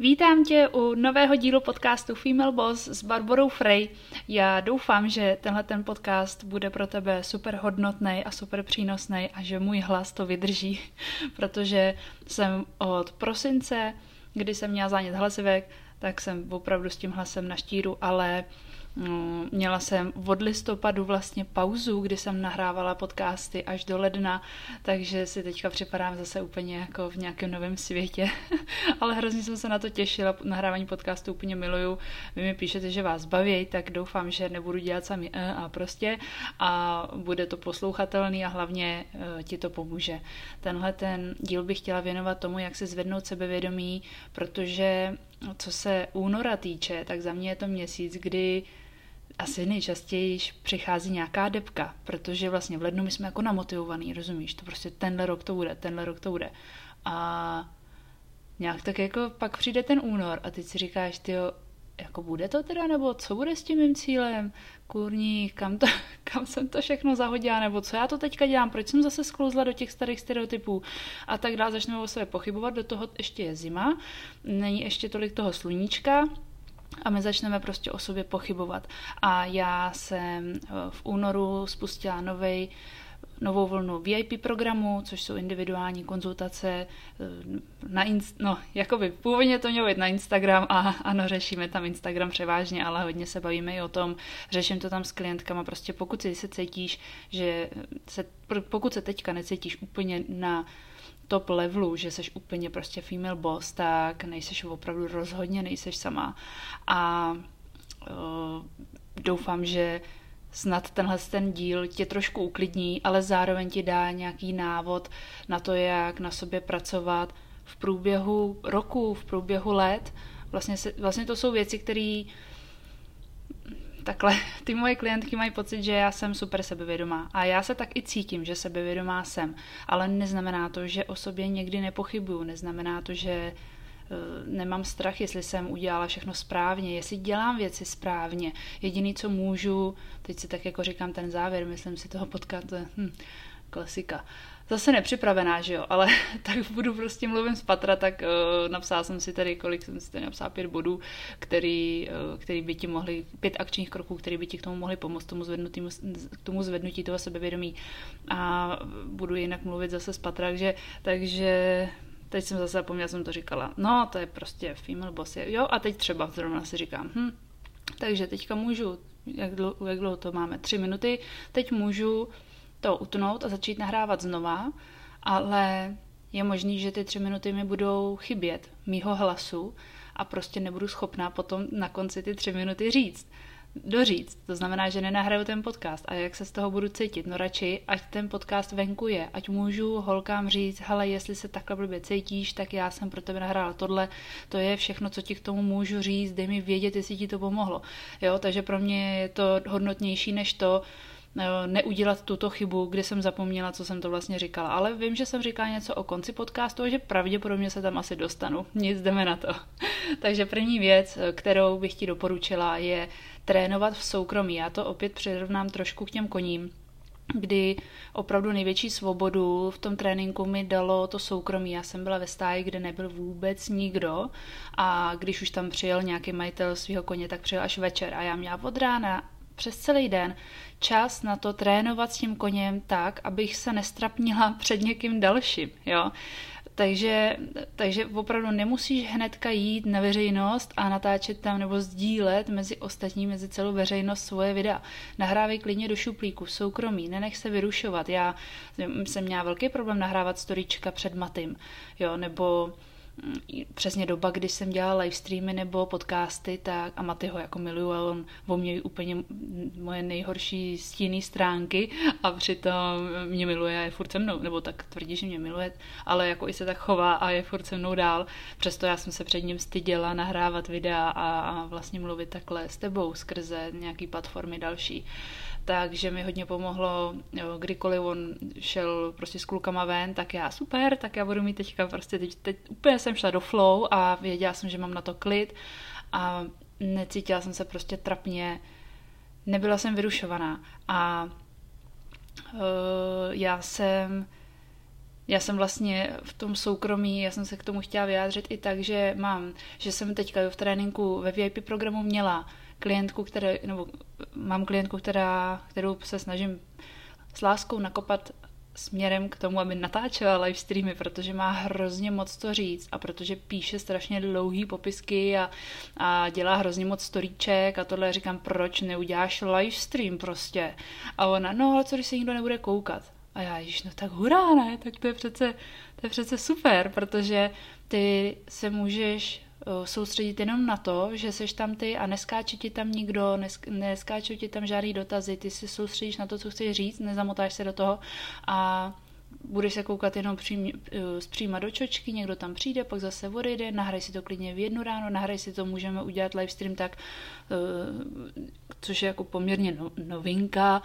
Vítám tě u nového dílu podcastu Female Boss s Barborou Frey. Já doufám, že tenhle ten podcast bude pro tebe super hodnotný a super přínosný a že můj hlas to vydrží, protože jsem od prosince, kdy jsem měla zánět hlasivek, tak jsem opravdu s tím hlasem na štíru, ale měla jsem od listopadu vlastně pauzu, kdy jsem nahrávala podcasty až do ledna, takže si teďka připadám zase úplně jako v nějakém novém světě. Ale hrozně jsem se na to těšila, nahrávání podcastu úplně miluju. Vy mi píšete, že vás baví, tak doufám, že nebudu dělat sami e a prostě a bude to poslouchatelný a hlavně e, ti to pomůže. Tenhle ten díl bych chtěla věnovat tomu, jak se zvednout sebevědomí, protože co se února týče, tak za mě je to měsíc, kdy asi nejčastěji přichází nějaká depka, protože vlastně v lednu my jsme jako namotivovaný, rozumíš, to prostě tenhle rok to bude, tenhle rok to bude. A nějak tak jako pak přijde ten únor a ty si říkáš, ty jako bude to teda, nebo co bude s tím mým cílem, kurní, kam, to, kam jsem to všechno zahodila, nebo co já to teďka dělám, proč jsem zase sklouzla do těch starých stereotypů? A tak dále, začneme o sebe pochybovat, do toho ještě je zima, není ještě tolik toho sluníčka, a my začneme prostě o sobě pochybovat. A já jsem eh, v únoru spustila novej, novou vlnu VIP programu, což jsou individuální konzultace eh, na inst- no, jakoby původně to mělo být na Instagram a ano, řešíme tam Instagram převážně, ale hodně se bavíme i o tom, řeším to tam s klientkama, prostě pokud si se cítíš, že se, pokud se teďka necítíš úplně na top levelu, že jsi úplně prostě female boss, tak nejseš opravdu rozhodně, nejseš sama. A uh, doufám, že snad tenhle ten díl tě trošku uklidní, ale zároveň ti dá nějaký návod na to, jak na sobě pracovat v průběhu roku, v průběhu let. Vlastně, se, vlastně to jsou věci, které takhle ty moje klientky mají pocit, že já jsem super sebevědomá. A já se tak i cítím, že sebevědomá jsem. Ale neznamená to, že o sobě někdy nepochybuju. Neznamená to, že eh, nemám strach, jestli jsem udělala všechno správně, jestli dělám věci správně. Jediný, co můžu, teď si tak jako říkám ten závěr, myslím si toho potkat, hm, klasika zase nepřipravená, že jo, ale tak budu prostě mluvím z patra, tak uh, napsala jsem si tady, kolik jsem si tady napsala, pět bodů, který, uh, který by ti mohli, pět akčních kroků, který by ti k tomu mohli pomoct, tomu zvednutí, k tomu zvednutí toho sebevědomí. A budu jinak mluvit zase z patra, takže, takže teď jsem zase zapomněla, jsem to říkala. No, to je prostě female boss. Jo, a teď třeba zrovna si říkám, hm, takže teďka můžu, jak dlouho, jak dlouho to máme, tři minuty, teď můžu to utnout a začít nahrávat znova, ale je možný, že ty tři minuty mi budou chybět mýho hlasu a prostě nebudu schopná potom na konci ty tři minuty říct. Doříct, to znamená, že nenahraju ten podcast. A jak se z toho budu cítit, no radši, ať ten podcast venku je, ať můžu holkám říct, hele, jestli se takhle blbě cítíš, tak já jsem pro tebe nahrála tohle, to je všechno, co ti k tomu můžu říct, dej mi vědět, jestli ti to pomohlo. Jo, takže pro mě je to hodnotnější než to, neudělat tuto chybu, kdy jsem zapomněla, co jsem to vlastně říkala. Ale vím, že jsem říkala něco o konci podcastu a že pravděpodobně se tam asi dostanu. Nic jdeme na to. Takže první věc, kterou bych ti doporučila, je trénovat v soukromí. Já to opět přirovnám trošku k těm koním kdy opravdu největší svobodu v tom tréninku mi dalo to soukromí. Já jsem byla ve stáji, kde nebyl vůbec nikdo a když už tam přijel nějaký majitel svého koně, tak přijel až večer a já měla od rána přes celý den čas na to trénovat s tím koněm tak, abych se nestrapnila před někým dalším, jo. Takže, takže opravdu nemusíš hnedka jít na veřejnost a natáčet tam nebo sdílet mezi ostatní, mezi celou veřejnost svoje videa. Nahrávej klidně do šuplíku, soukromí, nenech se vyrušovat. Já jsem měla velký problém nahrávat storíčka před matým, jo, nebo přesně doba, když jsem dělala live streamy nebo podcasty, tak a Maty ho jako miluju a on o mě úplně moje nejhorší stíny stránky a přitom mě miluje a je furt se mnou, nebo tak tvrdí, že mě miluje, ale jako i se tak chová a je furt se mnou dál. Přesto já jsem se před ním styděla nahrávat videa a, a vlastně mluvit takhle s tebou skrze nějaký platformy další takže mi hodně pomohlo, jo, kdykoliv on šel prostě s klukama ven, tak já super, tak já budu mít teďka prostě, teď, teď úplně jsem šla do flow a věděla jsem, že mám na to klid a necítila jsem se prostě trapně, nebyla jsem vyrušovaná a uh, já jsem já jsem vlastně v tom soukromí, já jsem se k tomu chtěla vyjádřit i tak, že mám, že jsem teďka v tréninku ve VIP programu měla klientku, které, nebo mám klientku, která, kterou se snažím s láskou nakopat směrem k tomu, aby natáčela live streamy, protože má hrozně moc to říct a protože píše strašně dlouhý popisky a, a dělá hrozně moc storíček a tohle říkám, proč neuděláš live stream prostě. A ona, no ale co když se nikdo nebude koukat? A já, již, no tak hurá, ne? Tak to je přece, to je přece super, protože ty se můžeš soustředit jenom na to, že seš tam ty a neskáče ti tam nikdo, neskáčou ti tam žádný dotazy, ty se soustředíš na to, co chceš říct, nezamotáš se do toho a budeš se koukat jenom přím, eh, zpříma do čočky, někdo tam přijde, pak zase odejde, nahraj si to klidně v jednu ráno, nahraj si to, můžeme udělat live stream tak, eh, což je jako poměrně no, novinka,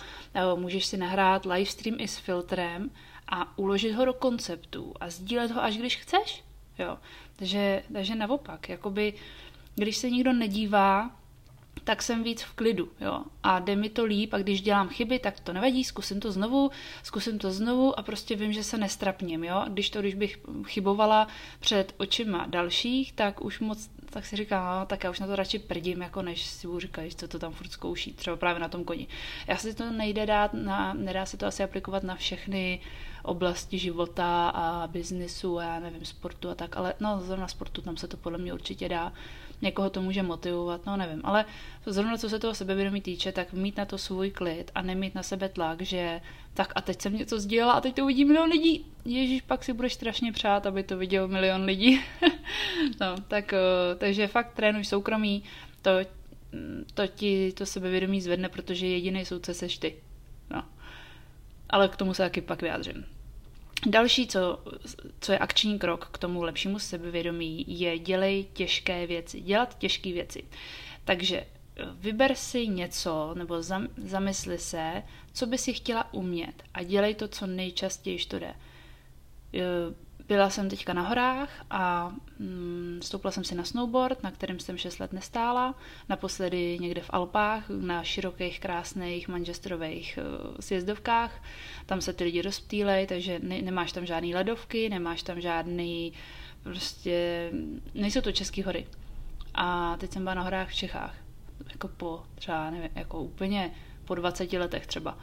můžeš si nahrát live stream i s filtrem a uložit ho do konceptu a sdílet ho, až když chceš. Jo. Takže, takže naopak, jakoby, když se nikdo nedívá, tak jsem víc v klidu, jo. A jde mi to líp a když dělám chyby, tak to nevadí, zkusím to znovu, zkusím to znovu a prostě vím, že se nestrapním, jo. Když to, když bych chybovala před očima dalších, tak už moc, tak si říkám, no, tak já už na to radši prdím, jako než si budu říkat, co to tam furt zkouší, třeba právě na tom koni. Já si to nejde dát, na, nedá se to asi aplikovat na všechny oblasti života a biznisu a já nevím, sportu a tak, ale no zrovna sportu tam se to podle mě určitě dá. Někoho to může motivovat, no nevím, ale zrovna co se toho sebevědomí týče, tak mít na to svůj klid a nemít na sebe tlak, že tak a teď jsem něco sdělala a teď to uvidí milion lidí. Ježíš, pak si budeš strašně přát, aby to viděl milion lidí. no, tak, eh, takže fakt trénuj soukromí, to, to ti to sebevědomí zvedne, protože jediný soudce seš ty. No. Ale k tomu se taky pak vyjádřím. Další, co, co je akční krok k tomu lepšímu sebevědomí, je dělej těžké věci, dělat těžké věci. Takže eh, vyber si něco nebo zam, zamysli se, co by si chtěla umět a dělej to, co nejčastěji to jde. Eh, byla jsem teďka na horách a mm, stoupla jsem si na snowboard, na kterém jsem 6 let nestála. Naposledy někde v Alpách, na širokých, krásných manžestrových uh, sjezdovkách. Tam se ty lidi rozptýlej, takže ne, nemáš tam žádný ledovky, nemáš tam žádný, prostě, nejsou to české hory. A teď jsem byla na horách v Čechách. Jako po třeba, nevím, jako úplně po 20 letech třeba.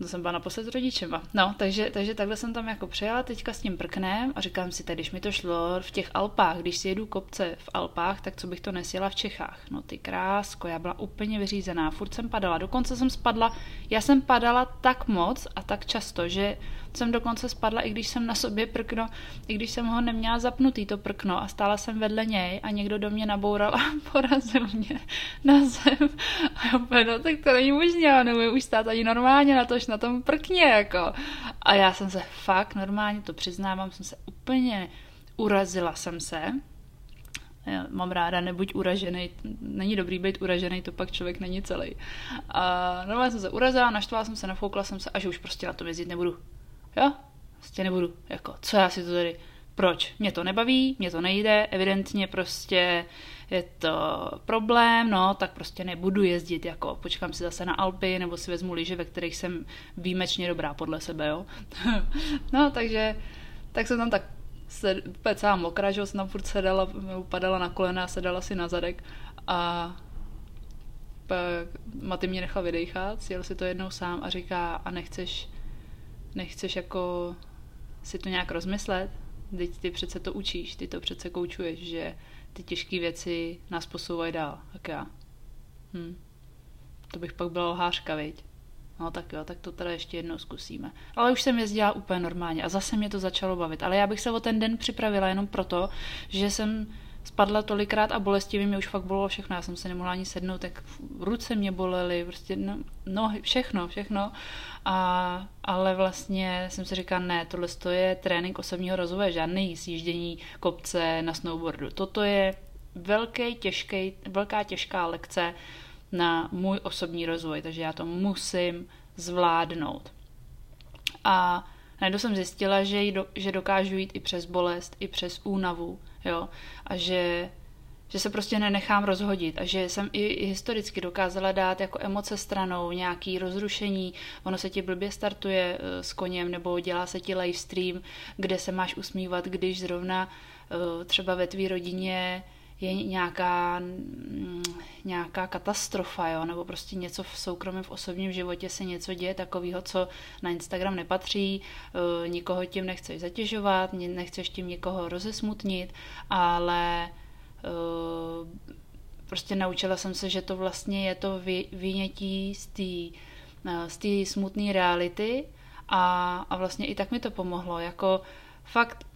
To jsem byla naposled s rodičema. No, takže, takže takhle jsem tam jako přijela teďka s tím prknem a říkám si, tak když mi to šlo v těch Alpách, když si jedu kopce v Alpách, tak co bych to nesjela v Čechách. No ty krásko, já byla úplně vyřízená, furt jsem padala, dokonce jsem spadla, já jsem padala tak moc a tak často, že jsem dokonce spadla, i když jsem na sobě prkno, i když jsem ho neměla zapnutý, to prkno a stála jsem vedle něj a někdo do mě naboural a porazil mě na zem. A já úplně, no tak to není možné, já nemůžu už stát ani normálně na tož na tom prkně, jako. A já jsem se fakt normálně, to přiznávám, jsem se úplně urazila jsem se, já mám ráda, nebuď uražený, není dobrý být uražený, to pak člověk není celý. A normálně jsem se urazila, naštvala jsem se, nafoukla jsem se a že už prostě na to jezdit nebudu. Jo? Prostě nebudu, jako, co já si to tady, proč? Mě to nebaví, mě to nejde, evidentně prostě je to problém, no, tak prostě nebudu jezdit, jako počkám si zase na Alpy, nebo si vezmu lyže, ve kterých jsem výjimečně dobrá podle sebe, jo. no, takže, tak jsem tam tak se, celá mokrá, že jsem tam furt sedala, upadala na kolena, sedala si na zadek a pak Maty mě nechal vydechat, sjel si to jednou sám a říká, a nechceš nechceš jako si to nějak rozmyslet, teď ty přece to učíš, ty to přece koučuješ, že ty těžké věci nás posouvají dál, tak já. Hm. To bych pak byla lhářka, viď? No tak jo, tak to teda ještě jednou zkusíme. Ale už jsem jezdila úplně normálně a zase mě to začalo bavit. Ale já bych se o ten den připravila jenom proto, že jsem spadla tolikrát a bolestivě mě už fakt bolelo všechno. Já jsem se nemohla ani sednout, tak ruce mě bolely, prostě no, nohy, všechno, všechno. A, ale vlastně jsem si říkala, ne, tohle je trénink osobního rozvoje, žádný sjíždění kopce na snowboardu. Toto je velký, těžký, velká těžká lekce na můj osobní rozvoj, takže já to musím zvládnout. A najednou jsem zjistila, že, do, že dokážu jít i přes bolest, i přes únavu, jo, a že že se prostě nenechám rozhodit a že jsem i, i historicky dokázala dát jako emoce stranou, nějaký rozrušení, ono se ti blbě startuje uh, s koněm nebo dělá se ti live stream, kde se máš usmívat, když zrovna uh, třeba ve tvý rodině je nějaká, mm, nějaká katastrofa, jo? nebo prostě něco v soukromém, v osobním životě se něco děje takového, co na Instagram nepatří, uh, nikoho tím nechceš zatěžovat, nechceš tím nikoho rozesmutnit, ale uh, prostě naučila jsem se, že to vlastně je to vynětí z té uh, z té smutné reality a, a vlastně i tak mi to pomohlo, jako fakt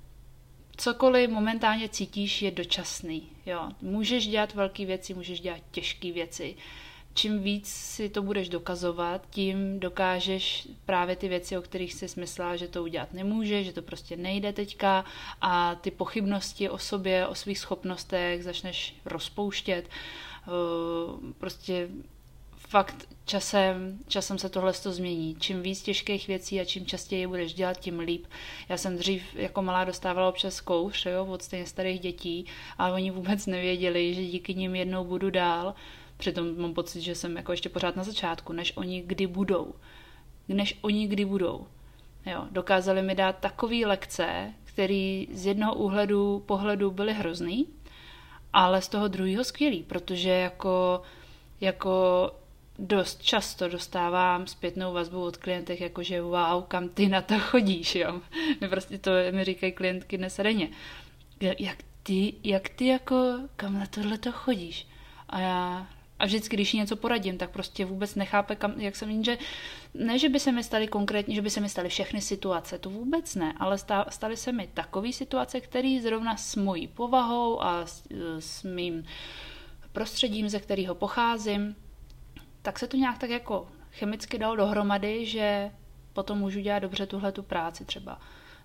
cokoliv momentálně cítíš, je dočasný. Jo. Můžeš dělat velké věci, můžeš dělat těžké věci. Čím víc si to budeš dokazovat, tím dokážeš právě ty věci, o kterých jsi myslela, že to udělat nemůže, že to prostě nejde teďka a ty pochybnosti o sobě, o svých schopnostech začneš rozpouštět. Prostě fakt časem, časem se tohle to změní. Čím víc těžkých věcí a čím častěji je budeš dělat, tím líp. Já jsem dřív jako malá dostávala občas kouř jo, od stejně starých dětí, ale oni vůbec nevěděli, že díky nim jednou budu dál. Přitom mám pocit, že jsem jako ještě pořád na začátku, než oni kdy budou. Než oni kdy budou. Jo, dokázali mi dát takové lekce, které z jednoho úhledu, pohledu byly hrozný, ale z toho druhého skvělý, protože jako, jako dost často dostávám zpětnou vazbu od klientek, jakože wow, kam ty na to chodíš, jo. Prostě to mi říkají klientky dnes denně. Jak ty, jak ty jako, kam na tohle to chodíš? A já, a vždycky, když něco poradím, tak prostě vůbec nechápe, kam, jak jsem, že ne, že by se mi staly konkrétně, že by se mi staly všechny situace, to vůbec ne, ale staly se mi takové situace, které zrovna s mojí povahou a s, s mým prostředím, ze kterého pocházím, tak se to nějak tak jako chemicky dalo dohromady, že potom můžu dělat dobře tuhle tu práci třeba.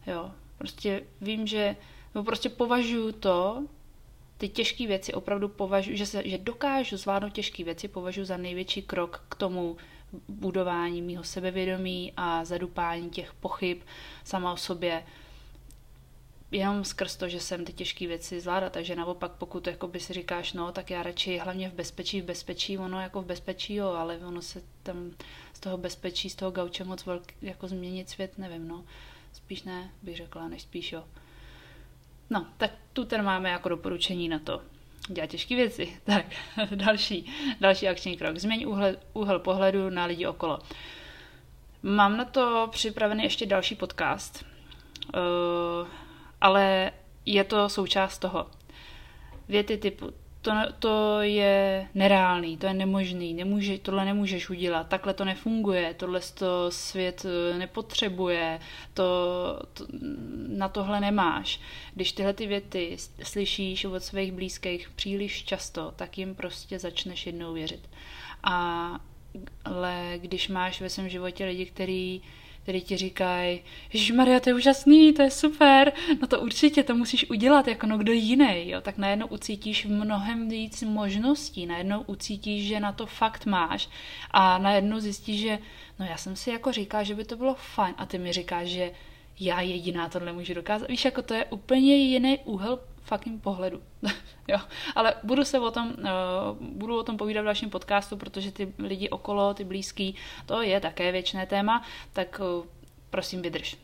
Jo, prostě vím, že no prostě považuji to, ty těžké věci opravdu považuji, že, se, že dokážu zvládnout těžké věci, považuji za největší krok k tomu budování mýho sebevědomí a zadupání těch pochyb sama o sobě jenom skrz to, že jsem ty těžké věci zvládá, takže naopak pokud jakoby si říkáš, no, tak já radši hlavně v bezpečí, v bezpečí, ono jako v bezpečí, jo, ale ono se tam z toho bezpečí, z toho gauče moc velký, jako změnit svět, nevím, no, spíš ne, bych řekla, než spíš jo. No, tak tu ten máme jako doporučení na to. Dělat těžké věci. Tak, další, další akční krok. Změň úhel, úhel pohledu na lidi okolo. Mám na to připravený ještě další podcast. Uh, ale je to součást toho. Věty typu to, to je nereálný, to je nemožný, nemůže, tohle nemůžeš udělat, takhle to nefunguje, tohle to svět eh, nepotřebuje, to, to, na tohle nemáš. Když tyhle ty věty slyšíš od svých blízkých příliš často, tak jim prostě začneš jednou věřit. A ale když máš ve svém životě lidi, který který ti říkají, že Maria, to je úžasný, to je super, no to určitě, to musíš udělat jako no kdo jiný, jo, tak najednou ucítíš mnohem víc možností, najednou ucítíš, že na to fakt máš a najednou zjistíš, že no já jsem si jako říkal, že by to bylo fajn a ty mi říkáš, že já jediná tohle můžu dokázat. Víš, jako to je úplně jiný úhel fucking pohledu. jo. Ale budu se o tom, uh, budu o tom povídat v dalším podcastu, protože ty lidi okolo, ty blízký, to je také věčné téma, tak uh, prosím vydrž.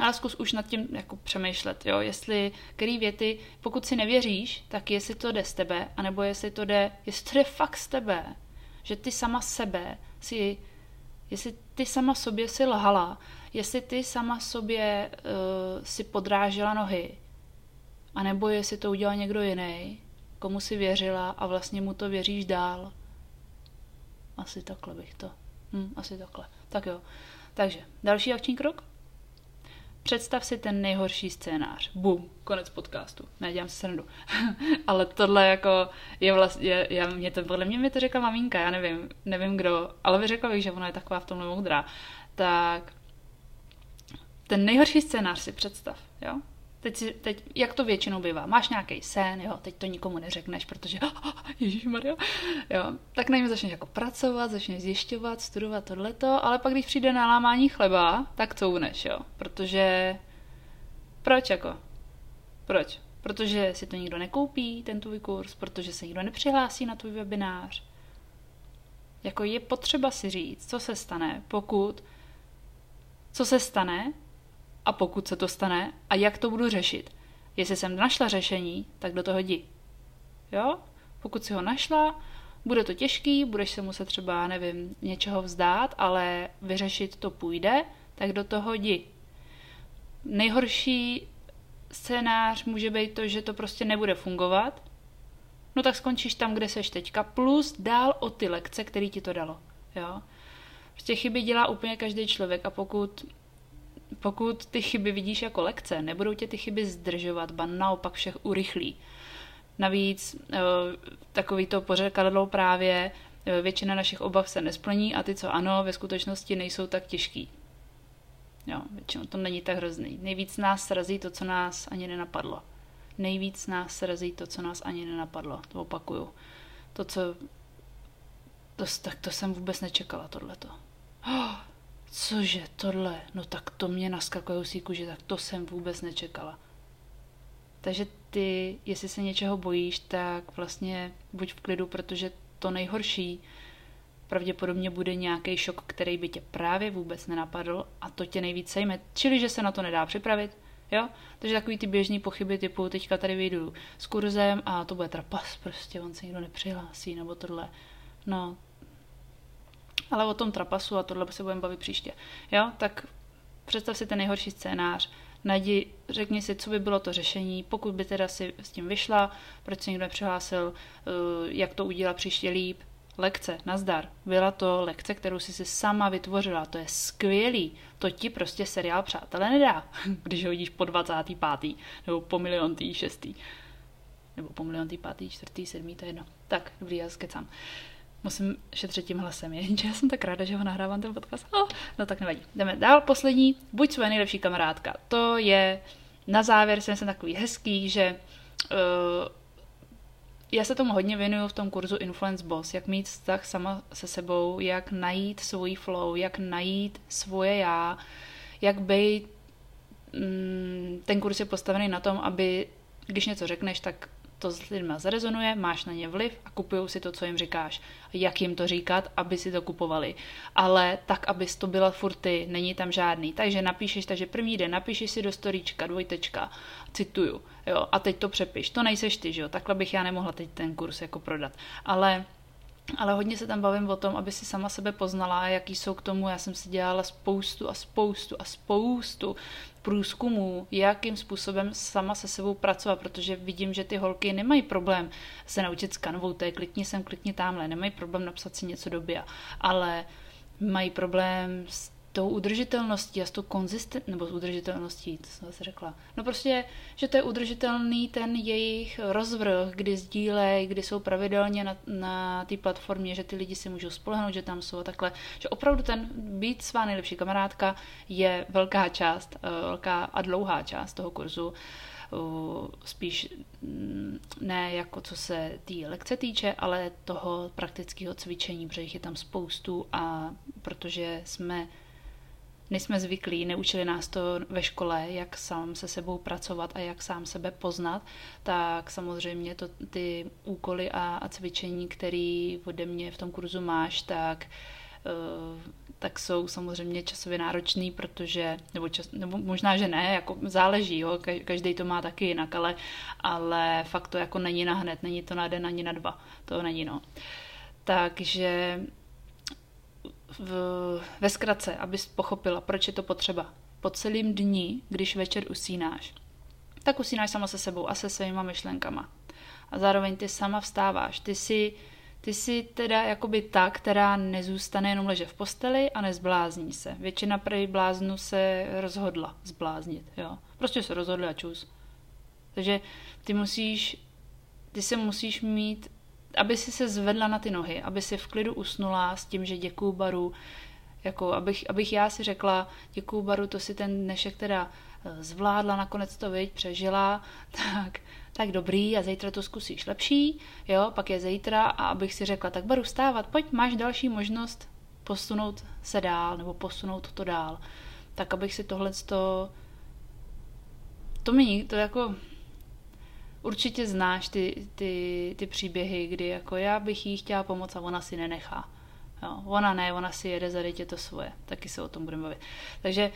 Ale zkus už nad tím jako přemýšlet, jo, jestli, který věty, pokud si nevěříš, tak jestli to jde z tebe, anebo jestli to jde, jestli to jde fakt z tebe, že ty sama sebe si, jestli ty sama sobě si lhala, jestli ty sama sobě uh, si podrážela nohy, a nebo jestli to udělal někdo jiný, komu si věřila a vlastně mu to věříš dál. Asi takhle bych to. Hm, asi takhle. Tak jo. Takže, další akční krok? Představ si ten nejhorší scénář. Bum, konec podcastu. Ne, dělám si srandu. ale tohle jako je vlastně, já, mě to, podle mě mi to řekla maminka, já nevím, nevím kdo, ale by řekla bych, že ona je taková v tomhle moudrá. Tak ten nejhorší scénář si představ, jo? Teď, si, teď, jak to většinou bývá, máš nějaký sen, jo, teď to nikomu neřekneš, protože oh, Ježíš Maria, jo, tak na něm začneš jako pracovat, začneš zjišťovat, studovat tohleto, ale pak když přijde na lámání chleba, tak couvneš, jo, protože proč jako, proč? Protože si to nikdo nekoupí, ten tvůj kurz, protože se nikdo nepřihlásí na tvůj webinář. Jako je potřeba si říct, co se stane, pokud co se stane a pokud se to stane a jak to budu řešit. Jestli jsem našla řešení, tak do toho jdi. Jo? Pokud si ho našla, bude to těžký, budeš se muset třeba, nevím, něčeho vzdát, ale vyřešit to půjde, tak do toho jdi. Nejhorší scénář může být to, že to prostě nebude fungovat, no tak skončíš tam, kde seš teďka, plus dál o ty lekce, který ti to dalo. Jo? Prostě chyby dělá úplně každý člověk a pokud, pokud ty chyby vidíš jako lekce, nebudou tě ty chyby zdržovat, ba naopak všech urychlí. Navíc eh, takový to pořekadlo právě eh, většina našich obav se nesplní a ty, co ano, ve skutečnosti nejsou tak těžký. Jo, většinou to není tak hrozný. Nejvíc nás srazí to, co nás ani nenapadlo. Nejvíc nás srazí to, co nás ani nenapadlo. To opakuju. To, co... To, tak to jsem vůbec nečekala, tohleto. Oh, cože, tohle? No tak to mě naskakuje usíku, že tak to jsem vůbec nečekala. Takže ty, jestli se něčeho bojíš, tak vlastně buď v klidu, protože to nejhorší pravděpodobně bude nějaký šok, který by tě právě vůbec nenapadl a to tě nejvíc sejme. Čili, že se na to nedá připravit, jo? Takže takový ty běžné pochyby typu teďka tady vyjdu s kurzem a to bude trapas, prostě on se nikdo nepřihlásí nebo tohle. No, ale o tom trapasu a tohle se budeme bavit příště. Jo, tak představ si ten nejhorší scénář, najdi, řekni si, co by bylo to řešení, pokud by teda si s tím vyšla, proč se někdo nepřihlásil, eh, jak to udělat příště líp, lekce, nazdar. Byla to lekce, kterou jsi si sama vytvořila. To je skvělý. To ti prostě seriál Přátelé nedá, když ho vidíš po 25. nebo po miliontý šestý. Nebo po miliontý pátý, čtvrtý, sedmý, to je jedno. Tak, dobrý, já skecám. Musím šetřit tím hlasem, jenže já jsem tak ráda, že ho nahrávám ten podcast. Oh, no tak nevadí. Jdeme dál. Poslední, buď svoje nejlepší kamarádka. To je, na závěr jsem se takový hezký, že uh, já se tomu hodně věnuju v tom kurzu Influence Boss, jak mít vztah sama se sebou, jak najít svůj flow, jak najít svoje já, jak být, mm, ten kurz je postavený na tom, aby když něco řekneš, tak to s lidmi zarezonuje, máš na ně vliv a kupují si to, co jim říkáš. Jak jim to říkat, aby si to kupovali. Ale tak, aby to byla furt ty, není tam žádný. Takže napíšeš, takže první den napíšeš si do storíčka, dvojtečka, cituju, jo, a teď to přepiš. To nejseš ty, že jo, takhle bych já nemohla teď ten kurz jako prodat. Ale ale hodně se tam bavím o tom, aby si sama sebe poznala, jaký jsou k tomu. Já jsem si dělala spoustu a spoustu a spoustu průzkumů, jakým způsobem sama se sebou pracovat, protože vidím, že ty holky nemají problém se naučit skanovou, to je klikni sem, klikni tamhle, nemají problém napsat si něco do BIA, ale mají problém s tou udržitelností a s tou konzistent, nebo s udržitelností, to jsem zase řekla. No prostě, že to je udržitelný ten jejich rozvrh, kdy sdílej, kdy jsou pravidelně na, na té platformě, že ty lidi si můžou spolehnout, že tam jsou a takhle. Že opravdu ten být svá nejlepší kamarádka je velká část, eh, velká a dlouhá část toho kurzu spíš mm, ne jako co se té lekce týče, ale toho praktického cvičení, protože jich je tam spoustu a protože jsme nejsme zvyklí, neučili nás to ve škole, jak sám se sebou pracovat a jak sám sebe poznat, tak samozřejmě to, ty úkoly a, a cvičení, které ode mě v tom kurzu máš, tak uh, tak jsou samozřejmě časově náročný, protože, nebo, čas, nebo možná, že ne, jako záleží, jo, každý to má taky jinak, ale, ale fakt to jako není na hned, není to na den ani na dva, to není, no. Takže v, ve zkratce, abys pochopila, proč je to potřeba. Po celým dni, když večer usínáš, tak usínáš sama se sebou a se svýma myšlenkama. A zároveň ty sama vstáváš. Ty si, ty si teda jakoby ta, která nezůstane jenom leže v posteli a nezblázní se. Většina prej bláznu se rozhodla zbláznit. Jo? Prostě se rozhodli a čus. Takže ty musíš, ty se musíš mít aby si se zvedla na ty nohy, aby si v klidu usnula s tím, že děkuju baru, jako abych, abych já si řekla, děkuju baru, to si ten dnešek teda eh, zvládla, nakonec to viď, přežila, tak, tak dobrý a zítra to zkusíš lepší, jo, pak je zítra a abych si řekla, tak baru stávat, pojď, máš další možnost posunout se dál nebo posunout to dál, tak abych si tohle to, to mi to jako určitě znáš ty, ty, ty příběhy, kdy jako já bych jí chtěla pomoct a ona si nenechá. Jo, ona ne, ona si jede za dítě to svoje. Taky se o tom budeme bavit. Takže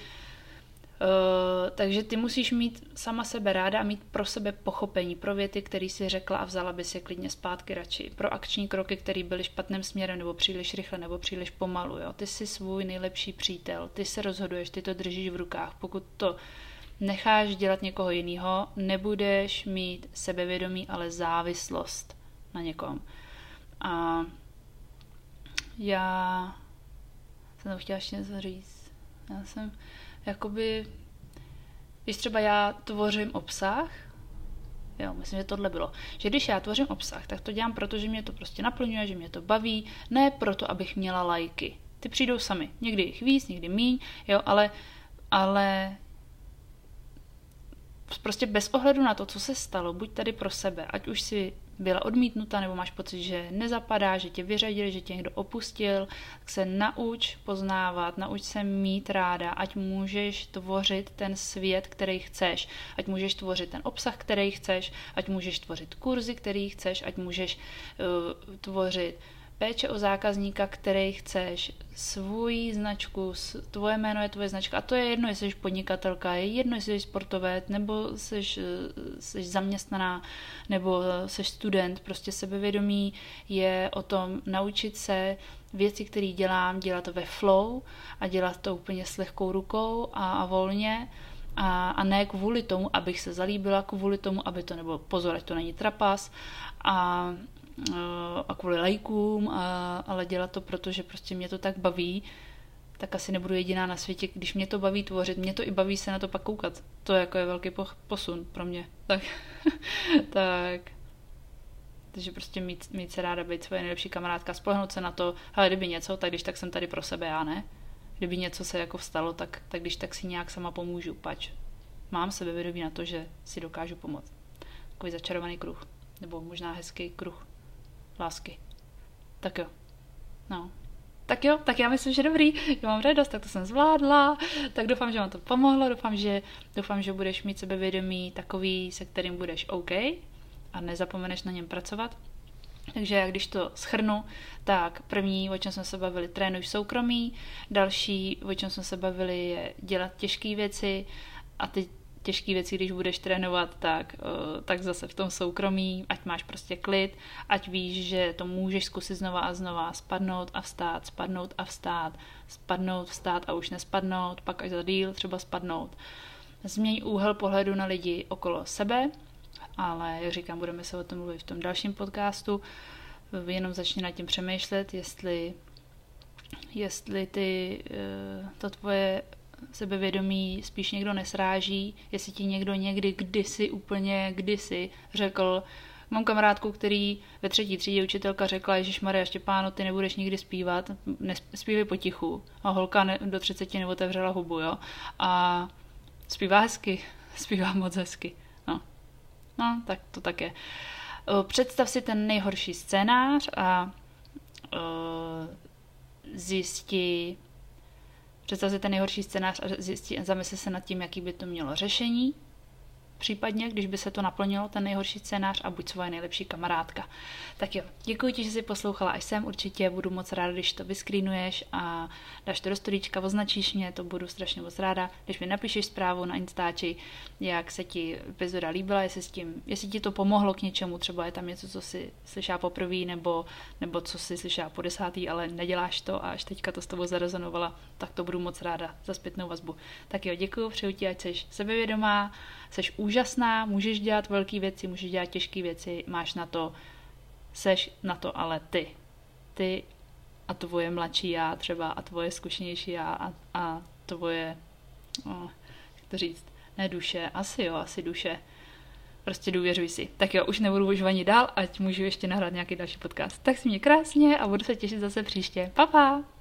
uh, takže ty musíš mít sama sebe ráda a mít pro sebe pochopení pro věty, které si řekla a vzala by si klidně zpátky radši. Pro akční kroky, které byly špatným směrem nebo příliš rychle nebo příliš pomalu. Jo? Ty jsi svůj nejlepší přítel, ty se rozhoduješ, ty to držíš v rukách. Pokud to necháš dělat někoho jiného, nebudeš mít sebevědomí, ale závislost na někom. A já jsem to chtěla ještě něco říct. Já jsem jakoby, když třeba já tvořím obsah, Jo, myslím, že tohle bylo. Že když já tvořím obsah, tak to dělám proto, že mě to prostě naplňuje, že mě to baví, ne proto, abych měla lajky. Ty přijdou sami. Někdy jich víc, někdy míň, jo, ale, ale prostě bez ohledu na to, co se stalo, buď tady pro sebe, ať už si byla odmítnuta nebo máš pocit, že nezapadá, že tě vyřadili, že tě někdo opustil, tak se nauč poznávat, nauč se mít ráda, ať můžeš tvořit ten svět, který chceš, ať můžeš tvořit ten obsah, který chceš, ať můžeš tvořit kurzy, který chceš, ať můžeš uh, tvořit péče o zákazníka, který chceš, svůj značku, tvoje jméno je tvoje značka. A to je jedno, jestli jsi podnikatelka, je jedno, jestli jsi sportovec, nebo jsi, jsi zaměstnaná, nebo jsi student, prostě sebevědomí je o tom naučit se věci, které dělám, dělat ve flow a dělat to úplně s lehkou rukou a, a volně. A, a ne kvůli tomu, abych se zalíbila, kvůli tomu, aby to nebylo pozor, ať to není trapas. A a kvůli lajkům, a, ale dělat to, protože prostě mě to tak baví, tak asi nebudu jediná na světě, když mě to baví tvořit, mě to i baví se na to pak koukat. To je jako je velký posun pro mě. Tak, tak. Takže prostě mít, mít se ráda být svoje nejlepší kamarádka, spolehnout se na to, ale kdyby něco, tak když tak jsem tady pro sebe, já ne. Kdyby něco se jako vstalo, tak, tak když tak si nějak sama pomůžu, pač. Mám sebevědomí na to, že si dokážu pomoct. Takový začarovaný kruh. Nebo možná hezký kruh lásky. Tak jo. No. Tak jo, tak já myslím, že dobrý, já mám radost, tak to jsem zvládla, tak doufám, že vám to pomohlo, doufám, že, doufám, že budeš mít sebevědomí takový, se kterým budeš OK a nezapomeneš na něm pracovat. Takže já když to schrnu, tak první, o čem jsme se bavili, trénuj v soukromí, další, o čem jsme se bavili, je dělat těžké věci a ty těžké věci, když budeš trénovat, tak, eh, tak zase v tom soukromí, ať máš prostě klid, ať víš, že to můžeš zkusit znova a znova, spadnout a vstát, spadnout a vstát, spadnout, vstát a už nespadnout, pak až za díl třeba spadnout. Změň úhel pohledu na lidi okolo sebe, ale jak říkám, budeme se o tom mluvit v tom dalším podcastu. Jenom začni nad tím přemýšlet, jestli, jestli ty, eh, to tvoje sebevědomí spíš někdo nesráží, jestli ti někdo někdy kdysi, úplně kdysi řekl, Mám kamarádku, který ve třetí třídě učitelka řekla, Ježíš Maria Štěpáno, ty nebudeš nikdy zpívat, zpívej potichu. A holka ne, do 30 neotevřela hubu, jo. A zpívá hezky, zpívá moc hezky. No. no, tak to tak je. Představ si ten nejhorší scénář a uh, zjistí, Představ si ten nejhorší scénář a zjistí, zamysli se nad tím, jaký by to mělo řešení případně, když by se to naplnilo, ten nejhorší scénář a buď svoje nejlepší kamarádka. Tak jo, děkuji ti, že jsi poslouchala až sem, určitě budu moc ráda, když to vyskrínuješ a dáš to do storíčka, označíš mě, to budu strašně moc ráda, když mi napíšeš zprávu na Instači, jak se ti epizoda líbila, jestli, s tím, jestli ti to pomohlo k něčemu, třeba je tam něco, co si slyšela poprvé, nebo, nebo co si slyšela po desátý, ale neděláš to a až teďka to s tobou zarezonovala, tak to budu moc ráda za zpětnou vazbu. Tak jo, děkuji, přeju ti, ať jsi sebevědomá, jsi úžasná, můžeš dělat velké věci, můžeš dělat těžké věci, máš na to, seš na to ale ty. Ty a tvoje mladší já třeba a tvoje zkušenější já a, a tvoje, oh, jak to říct, ne duše, asi jo, asi duše. Prostě důvěřuj si. Tak jo, už nebudu už ani dál, ať můžu ještě nahrát nějaký další podcast. Tak si mě krásně a budu se těšit zase příště. Pa, pa!